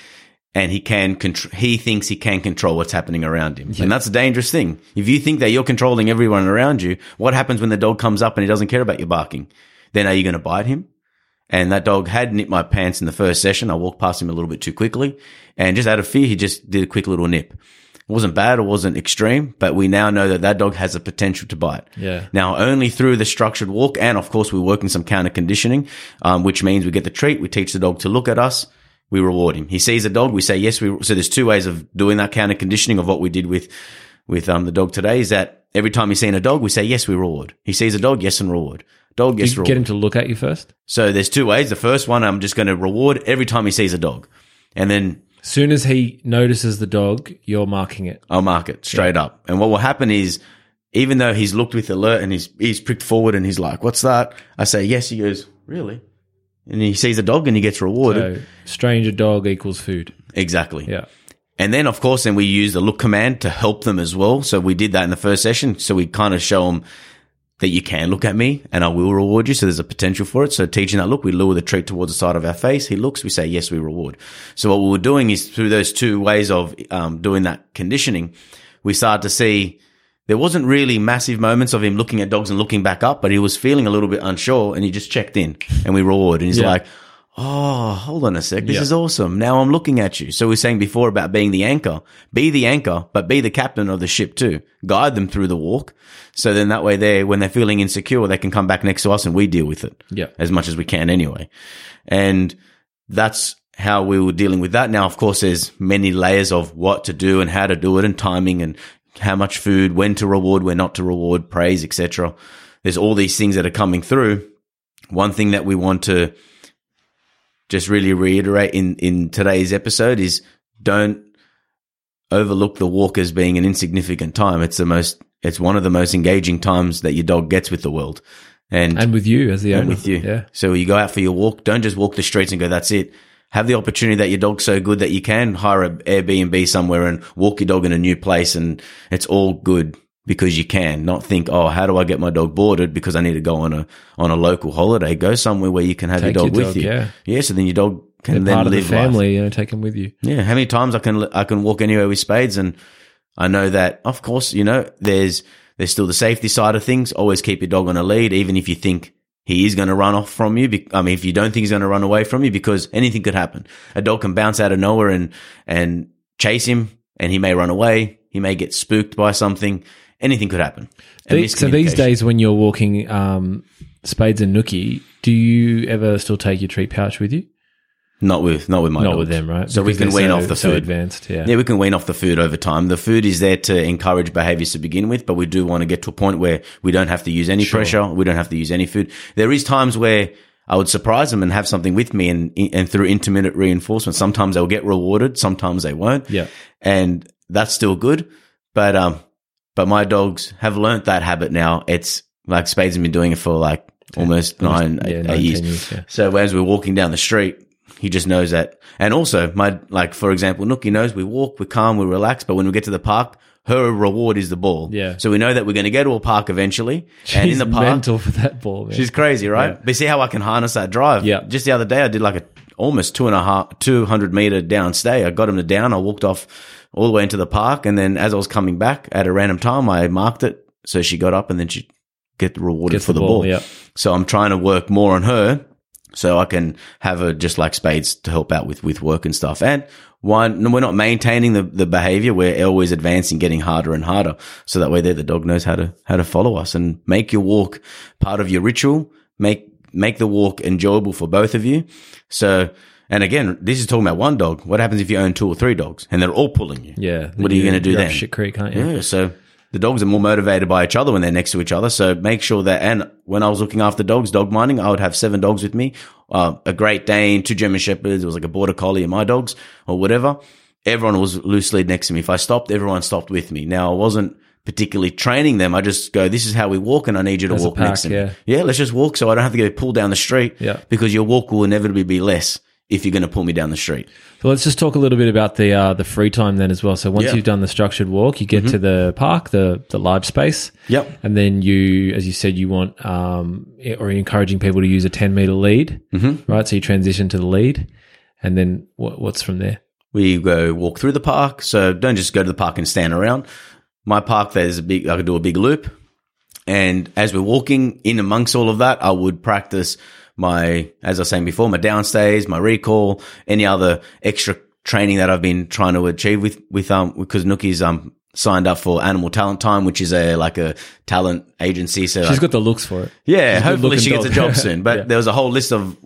and he can contr- he thinks he can control what's happening around him. And that's a dangerous thing. If you think that you're controlling everyone around you, what happens when the dog comes up and he doesn't care about your barking? Then are you going to bite him? And that dog had nipped my pants in the first session. I walked past him a little bit too quickly and just out of fear, he just did a quick little nip. It wasn't bad. It wasn't extreme, but we now know that that dog has the potential to bite. Yeah. Now, only through the structured walk, and of course, we're working some counter conditioning, um, which means we get the treat, we teach the dog to look at us, we reward him. He sees a dog, we say yes. We so there's two ways of doing that counter conditioning of what we did with with um, the dog today. Is that every time he's seen a dog, we say yes, we reward. He sees a dog, yes, and reward. Dog, yes, You reward. get him to look at you first. so there's two ways. The first one, I'm just going to reward every time he sees a dog, and then As soon as he notices the dog, you're marking it. I'll mark it straight up. And what will happen is, even though he's looked with alert and he's he's pricked forward and he's like, "What's that?" I say, "Yes." He goes, "Really?" And he sees a dog and he gets rewarded. So stranger dog equals food. exactly. Yeah. And then, of course, then we use the look command to help them as well. So we did that in the first session. So we kind of show them that you can look at me and I will reward you. So there's a potential for it. So teaching that look, we lure the treat towards the side of our face. He looks, we say, yes, we reward. So what we were doing is through those two ways of um, doing that conditioning, we started to see there wasn't really massive moments of him looking at dogs and looking back up, but he was feeling a little bit unsure and he just checked in and we reward. And he's Yeah. like, Oh, hold on a sec. This Yeah. is awesome. Now I'm looking at you. So we are saying before about being the anchor. Be the anchor, but be the captain of the ship too. Guide them through the walk. So then that way they, when they're feeling insecure, they can come back next to us and we deal with it. Yeah. As much as we can anyway. And that's how we were dealing with that. Now, of course, there's many layers of what to do and how to do it and timing and how much food, when to reward, when not to reward, praise, etc. There's all these things that are coming through. One thing that we want to just really reiterate in, in today's episode is don't overlook the walk as being an insignificant time. It's the most, it's one of the most engaging times that your dog gets with the world. And, And with you as the owner. with you. Yeah. So you go out for your walk. Don't just walk the streets and go, that's it. Have the opportunity that your dog's so good that you can hire an Airbnb somewhere and walk your dog in a new place and it's all good because you can. Not think, oh, how do I get my dog boarded because I need to go on a on a local holiday. Go somewhere where you can have Take your dog your with dog, you. yeah. Yeah, so then your dog can They're then part of the live life. family, you know, take them with you. Yeah, how many times I can I can walk anywhere with spades, and I know that of course you know there's there's still the safety side of things. Always keep your dog on a lead, even if you think he is going to run off from you. I mean, if you don't think he's going to run away from you, because anything could happen. A dog can bounce out of nowhere and and chase him, and he may run away. He may get spooked by something. Anything could happen. And The- so these days, when you're walking um, Spades and Nookie, do you ever still take your treat pouch with you? not with not with my Not dogs. with them, right? So we can wean so- off the so food. advanced. Yeah. Yeah, we can wean off the food over time. The food is there to encourage behaviors to begin with, but we do want to get to a point where we don't have to use any pressure. We don't have to use any food. There is times where I would surprise them and have something with me and, and through intermittent reinforcement, sometimes they'll get rewarded. Sometimes they won't. Yeah. And that's still good. But, um, but my dogs have learnt that habit now. It's like Spades has been doing it for like almost nine, yeah, eight, nine, eight years. years, yeah. So as we're walking down the street, he just knows that. And also my, like, for example, Nookie knows we walk, we're calm, we relax, but when we get to the park, her reward is the ball. Yeah. So we know that we're going to go to a park eventually. and in She's the park, mental for that ball. Man. she's crazy, right? Yeah. But see how I can harness that drive. Yeah. Just the other day, I did like a almost two and a half, two hundred meter down stay. I got him to down. I walked off all the way into the park. And then as I was coming back at a random time, I marked it. So she got up and then she get rewarded Gets for the ball, ball. yeah. So I'm trying to work more on her so I can have her just like spades to help out with, with work and stuff. And one, we're not maintaining the, the behavior. We're always advancing, getting harder and harder. So that way there, the dog knows how to, how to follow us and make your walk part of your ritual. Make, make the walk enjoyable for both of you. So, and again, this is talking about one dog. What happens if you own two or three dogs and they're all pulling you? Yeah. What are you You're- going to do then? Shit creek, can't you? Yeah. So the dogs are more motivated by each other when they're next to each other. So make sure that, and when I was looking after dogs, dog mining, I would have seven dogs with me, uh, a Great Dane, two German Shepherds, it was like a Border Collie and my dogs or whatever. Everyone was loosely next to me. If I stopped, everyone stopped with me. Now I wasn't particularly training them. I just go, this is how we walk and I need you to As walk next to me. yeah. Yeah. Let's just walk so I don't have to go pull down the street Yeah. because your walk will inevitably be less if you're going to pull me down the street. So let's just talk a little bit about the uh, the free time then as well. So once Yeah. Mm-hmm. you've done the structured walk, you get to the park, the the large space. Yep. And then you, as you said, you want um, or you're encouraging people to use a 10 meter lead, mm-hmm. right? So you transition to the lead. And then what, what's from there? We go walk through the park. So don't just go to the park and stand around. My park, there's a big, I could do a big loop. And as we're walking in amongst all of that, I would practice my, as I was saying before, my downstays, my recall, any other extra training that I've been trying to achieve with, with, um, because Nookie's, um, signed up for Animal Talent Time, which is a, like a talent agency. So She's like- got the looks for it. yeah, She's hopefully she gets a job soon. But Yeah. there was a whole list of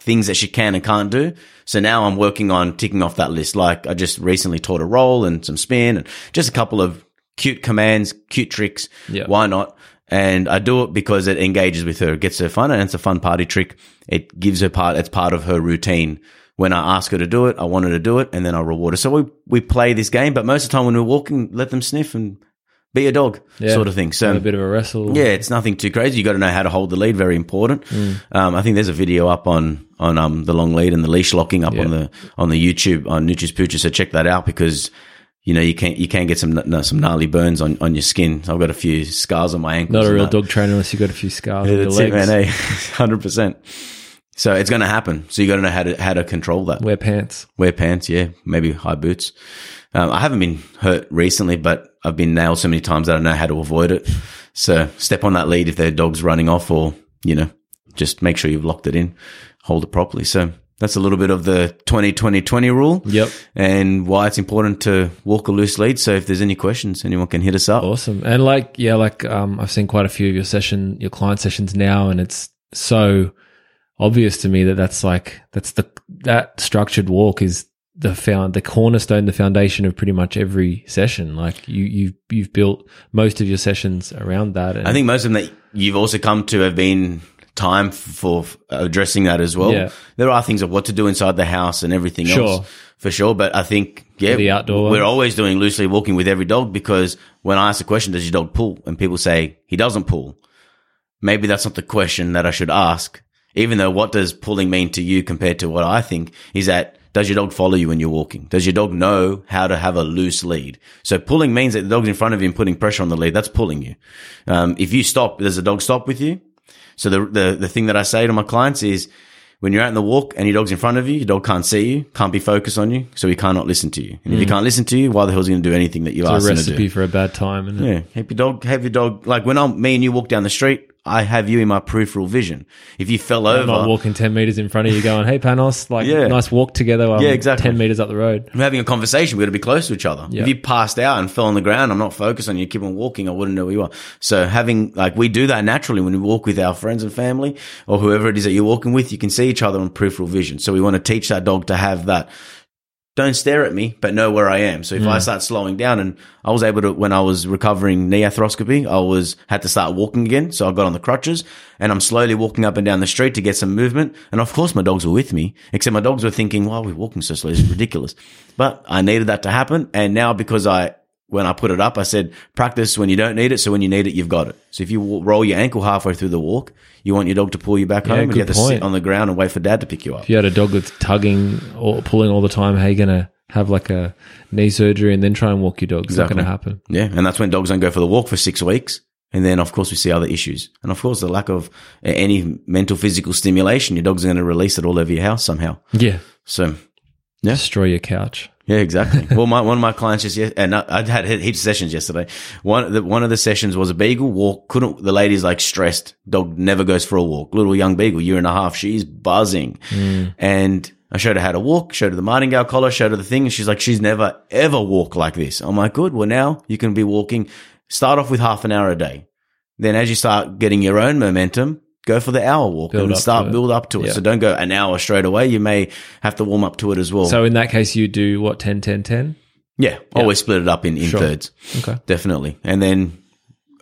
things that she can and can't do. So now I'm working on ticking off that list. Like I just recently taught a roll and some spin and just a couple of cute commands, cute tricks. Yeah. Why not? And I do it because it engages with her. It gets her fun and it's a fun party trick. It gives her part, it's part of her routine. When I ask her to do it, I want her to do it and then I reward her. So we, we play this game, but most of the time when we're walking, let them sniff and be a dog Yeah. sort of thing. So a bit of a wrestle. yeah, it's nothing too crazy. You got to know how to hold the lead. Very important. Um, I think there's a video up on on um the long lead and the leash locking up on the on the YouTube on Nutri's Pooches. So check that out because you know you can't you can get some no, some gnarly burns on, on your skin. I've got a few scars on my ankles. Not a real that. dog trainer unless you've got a few scars on your That's it, legs. man. Hundred percent. So it's going to happen. So you got to know how to how to control that. Wear pants. Wear pants, yeah, maybe high boots. Um, I haven't been hurt recently, but I've been nailed so many times that I know how to avoid it. So step on that lead if their dog's running off, or you know, just make sure you've locked it in, hold it properly. So that's a little bit of the 20-20-20 rule. Yep. And why it's important to walk a loose lead. So if there's any questions, anyone can hit us up. Awesome. And like, yeah, like, um, I've seen quite a few of your session, your client sessions now, and it's so obvious to me that that's like, that's the, that structured walk is the found, the cornerstone, the foundation of pretty much every session. Like you, you've, you've built most of your sessions around that. And I think most of them that you've also come to have been time for addressing that as well. Yeah. There are things of what to do inside the house and everything Sure. else for sure. But I think, yeah, The outdoor we're always doing loosely walking with every dog because when I ask the question, does your dog pull? And people say he doesn't pull. Maybe that's not the question that I should ask. Even though what does pulling mean to you compared to what I think is that does your dog follow you when you're walking? Does your dog know how to have a loose lead? So pulling means that the dog's in front of you and putting pressure on the lead. That's pulling you. Um, if you stop, does the dog stop with you? So the, the, the thing that I say to my clients is when you're out in the walk and your dog's in front of you, your dog can't see you, can't be focused on you, so he cannot listen to you. And if he hmm. can't listen to you, why the hell is he going to do anything that you it's ask a him to do? recipe for a bad time. And Yeah, have your dog, have your dog. Like when I'm me and you walk down the street, I have you in my peripheral vision. If you fell I'm not over, walking 10 meters in front of you going, Hey, Panos, like Yeah. nice walk together. Yeah, exactly. 10 meters up the road. I'm having a conversation. We've got to be close to each other. Yeah. If you passed out and fell on the ground, I'm not focused on you. Keep on walking. I wouldn't know where you are. So having like we do that naturally when we walk with our friends and family or whoever it is that you're walking with. You can see each other on peripheral vision. So we want to teach that dog to have that don't stare at me, but know where I am. So if I mm. start slowing down and I was able to, when I was recovering knee arthroscopy, I was, had to start walking again. So I got on the crutches and I'm slowly walking up and down the street to get some movement. And of course my dogs were with me, except my dogs were thinking, why are we walking so slow? This is ridiculous. But I needed that to happen. And now because I, when I put it up, I said, practice when you don't need it. So when you need it, you've got it. So if you roll your ankle halfway through the walk, you want your dog to pull you back home and you have to sit on the ground and wait for dad to pick you up. If you had a dog that's tugging or pulling all the time, how are you gonna have like a knee surgery and then try and walk your dog? It's not gonna happen. Yeah, and that's when dogs don't go for the walk for six weeks. And then, of course, we see other issues. And of course, the lack of any mental, physical stimulation, your dog's going to release it all over your house somehow. Yeah. So, Yeah. Destroy your couch. yeah, exactly. well, my, one of my clients just, yes- and I, I had heaps of sessions yesterday. One, the, one of the sessions was a beagle walk. Couldn't, the lady's like stressed. Dog never goes for a walk. Little young beagle, year and a half. She's buzzing. Mm. And I showed her how to walk, showed her the martingale collar, showed her the thing. And she's like, she's never ever walked like this. I'm like, good. Well, now you can be walking. Start off with half an hour a day. Then as you start getting your own momentum, go for the hour walk Build and start build up to it. Yeah. So don't go an hour straight away. You may have to warm up to it as well. So in that case, you do what 10, 10, 10? yeah, always split it up in, in Sure. thirds. Okay. Definitely. And then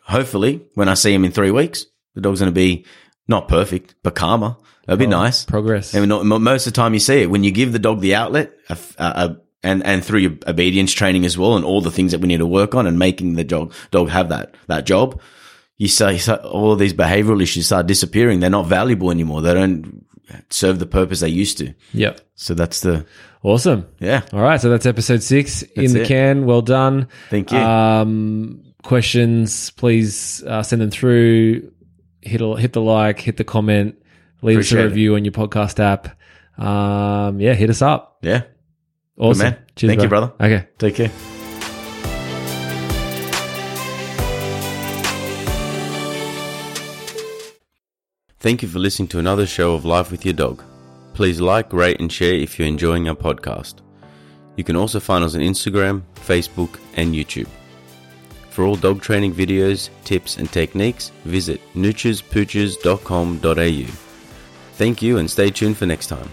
hopefully when I see him in three weeks, the dog's going to be not perfect, but calmer. That'd be oh, nice. Progress. And not, most of the time you see it when you give the dog the outlet, a a- a- and and through your obedience training as well, and all the things that we need to work on, and making the dog dog have that that job. You say all of these behavioral issues start disappearing. They're not valuable anymore. They don't serve the purpose they used to. Yep. So that's the Awesome. yeah. All right. So that's episode six in the it. can. Well done. Thank you. Um, questions, please uh, send them through. Hit a, hit the like, hit the comment, leave us Appreciate a it. review on your podcast app. Um, yeah, hit us up. Yeah. Awesome. man. Thank you, brother. Okay. Take care. Thank you for listening to another show of Life with Your Dog. Please like, rate, and share if you're enjoying our podcast. You can also find us on Instagram, Facebook, and YouTube. For all dog training videos, tips, and techniques, visit nutcherspooches.com.au. Thank you and stay tuned for next time.